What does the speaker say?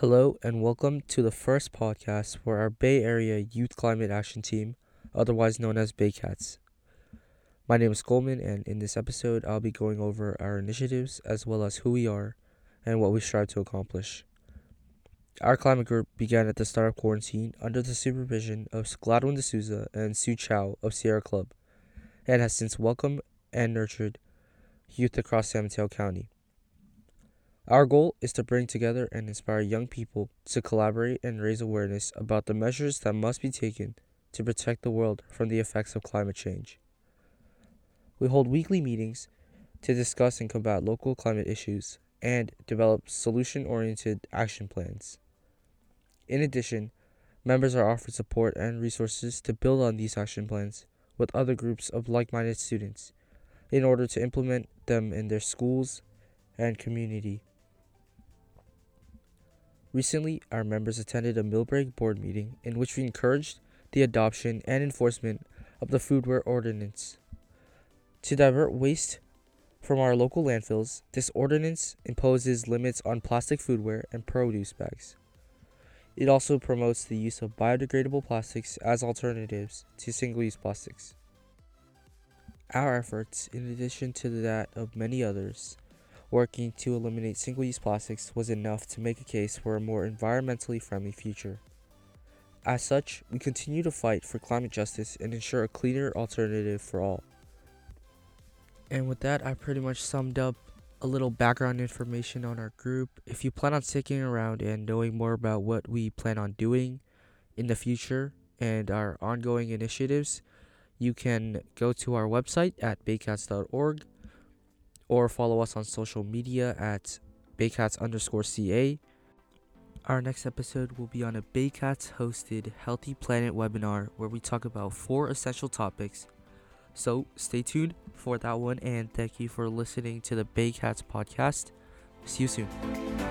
Hello, and welcome to the first podcast for our Bay Area Youth Climate Action Team, otherwise known as Baycats. My name is Colman, and in this episode, I'll be going over our initiatives as well as who we are and what we strive to accomplish. Our climate group began at the start of quarantine under the supervision of Gladwin D'Souza and Sue Chow of Sierra Club, and has since welcomed and nurtured youth across San Mateo County. Our goal is to bring together and inspire young people to collaborate and raise awareness about the measures that must be taken to protect the world from the effects of climate change. We hold weekly meetings to discuss and combat local climate issues and develop solution oriented action plans. In addition, members are offered support and resources to build on these action plans with other groups of like minded students in order to implement them in their schools and community. Recently, our members attended a Millbrae board meeting in which we encouraged the adoption and enforcement of the foodware ordinance. To divert waste from our local landfills, this ordinance imposes limits on plastic foodware and produce bags. It also promotes the use of biodegradable plastics as alternatives to single use plastics. Our efforts, in addition to that of many others, working to eliminate single use plastics was enough to make a case for a more environmentally friendly future. As such, we continue to fight for climate justice and ensure a cleaner alternative for all. And with that, I pretty much summed up a little background information on our group. If you plan on sticking around and knowing more about what we plan on doing in the future and our ongoing initiatives, you can go to our website at baycats.org or follow us on social media at Baycats underscore CA. Our next episode will be on a Baycats hosted Healthy Planet webinar where we talk about four essential topics. So stay tuned for that one and thank you for listening to the Baycats podcast. See you soon.